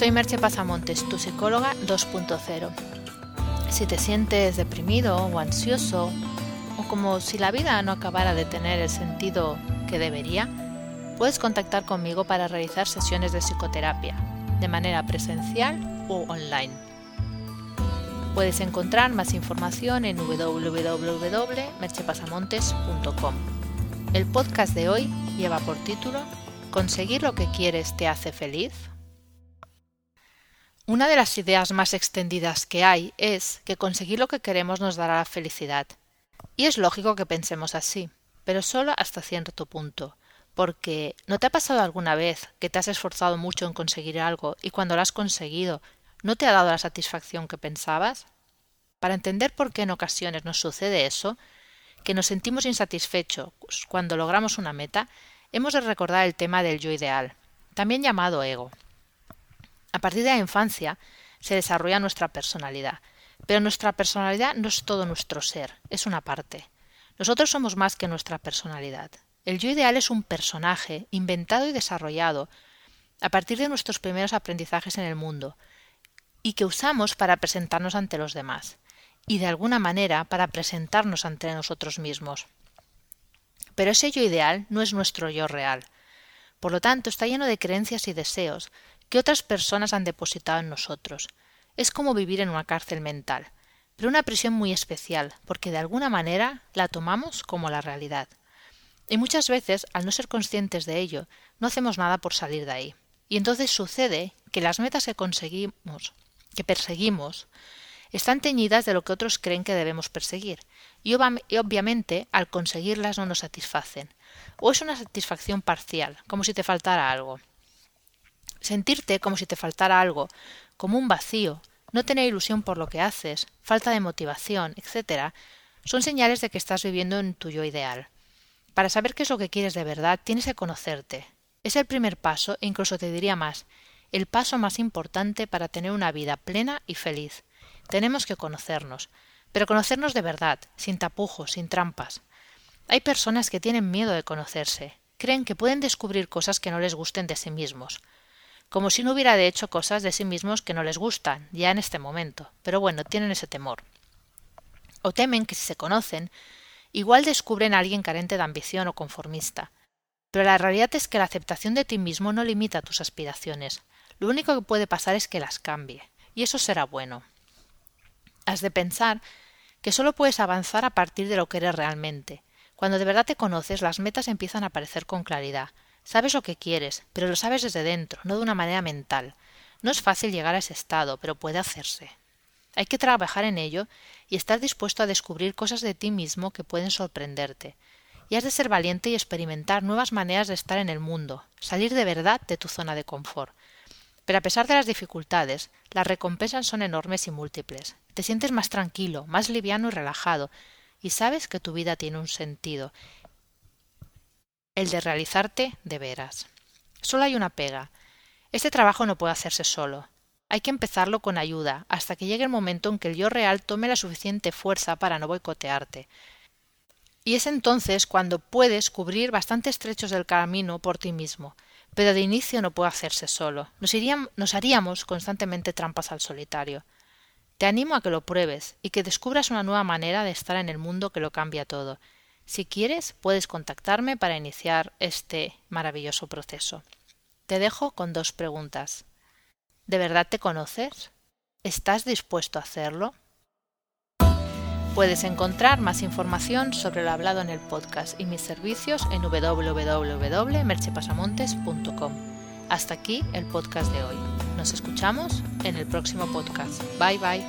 Soy Merche Pasamontes, tu psicóloga 2.0. Si te sientes deprimido o ansioso, o como si la vida no acabara de tener el sentido que debería, puedes contactar conmigo para realizar sesiones de psicoterapia, de manera presencial o online. Puedes encontrar más información en www.merchepasamontes.com. El podcast de hoy lleva por título ¿Conseguir lo que quieres te hace feliz? Una de las ideas más extendidas que hay es que conseguir lo que queremos nos dará la felicidad. Y es lógico que pensemos así, pero solo hasta cierto punto. Porque ¿no te ha pasado alguna vez que te has esforzado mucho en conseguir algo y cuando lo has conseguido no te ha dado la satisfacción que pensabas? Para entender por qué en ocasiones nos sucede eso, que nos sentimos insatisfechos cuando logramos una meta, hemos de recordar el tema del yo ideal, también llamado ego. A partir de la infancia se desarrolla nuestra personalidad, pero nuestra personalidad no es todo nuestro ser, es una parte. Nosotros somos más que nuestra personalidad. El yo ideal es un personaje inventado y desarrollado a partir de nuestros primeros aprendizajes en el mundo y que usamos para presentarnos ante los demás y de alguna manera para presentarnos ante nosotros mismos. Pero ese yo ideal no es nuestro yo real. Por lo tanto, está lleno de creencias y deseos que otras personas han depositado en nosotros. Es como vivir en una cárcel mental, pero una prisión muy especial, porque de alguna manera la tomamos como la realidad. Y muchas veces, al no ser conscientes de ello, no hacemos nada por salir de ahí. Y entonces sucede que las metas que conseguimos, que perseguimos, están teñidas de lo que otros creen que debemos perseguir, y, y, obviamente al conseguirlas no nos satisfacen, o es una satisfacción parcial, como si te faltara algo. Sentirte como si te faltara algo, como un vacío, no tener ilusión por lo que haces, falta de motivación, etc., son señales de que estás viviendo en tu yo ideal. Para saber qué es lo que quieres de verdad, tienes que conocerte. Es el primer paso e incluso te diría más, el paso más importante para tener una vida plena y feliz. Tenemos que conocernos, pero conocernos de verdad, sin tapujos, sin trampas. Hay personas que tienen miedo de conocerse, creen que pueden descubrir cosas que no les gusten de sí mismos como si no hubiera de hecho cosas de sí mismos que no les gustan, ya en este momento, pero bueno, tienen ese temor. O temen que si se conocen, igual descubren a alguien carente de ambición o conformista. Pero la realidad es que la aceptación de ti mismo no limita tus aspiraciones. Lo único que puede pasar es que las cambie, y eso será bueno. Has de pensar que solo puedes avanzar a partir de lo que eres realmente. Cuando de verdad te conoces, las metas empiezan a aparecer con claridad, Sabes lo que quieres, pero lo sabes desde dentro, no de una manera mental. No es fácil llegar a ese estado, pero puede hacerse. Hay que trabajar en ello y estar dispuesto a descubrir cosas de ti mismo que pueden sorprenderte. Y has de ser valiente y experimentar nuevas maneras de estar en el mundo, salir de verdad de tu zona de confort. Pero a pesar de las dificultades, las recompensas son enormes y múltiples. Te sientes más tranquilo, más liviano y relajado, y sabes que tu vida tiene un sentido, el de realizarte de veras. Solo hay una pega. Este trabajo no puede hacerse solo. Hay que empezarlo con ayuda, hasta que llegue el momento en que el yo real tome la suficiente fuerza para no boicotearte. Y es entonces cuando puedes cubrir bastantes trechos del camino por ti mismo, pero de inicio no puede hacerse solo. Nos, nos haríamos constantemente trampas al solitario. Te animo a que lo pruebes y que descubras una nueva manera de estar en el mundo que lo cambia todo, si quieres, puedes contactarme para iniciar este maravilloso proceso. Te dejo con dos preguntas. ¿De verdad te conoces? ¿Estás dispuesto a hacerlo? Puedes encontrar más información sobre lo hablado en el podcast y mis servicios en www.merchepasamontes.com. Hasta aquí el podcast de hoy. Nos escuchamos en el próximo podcast. Bye bye.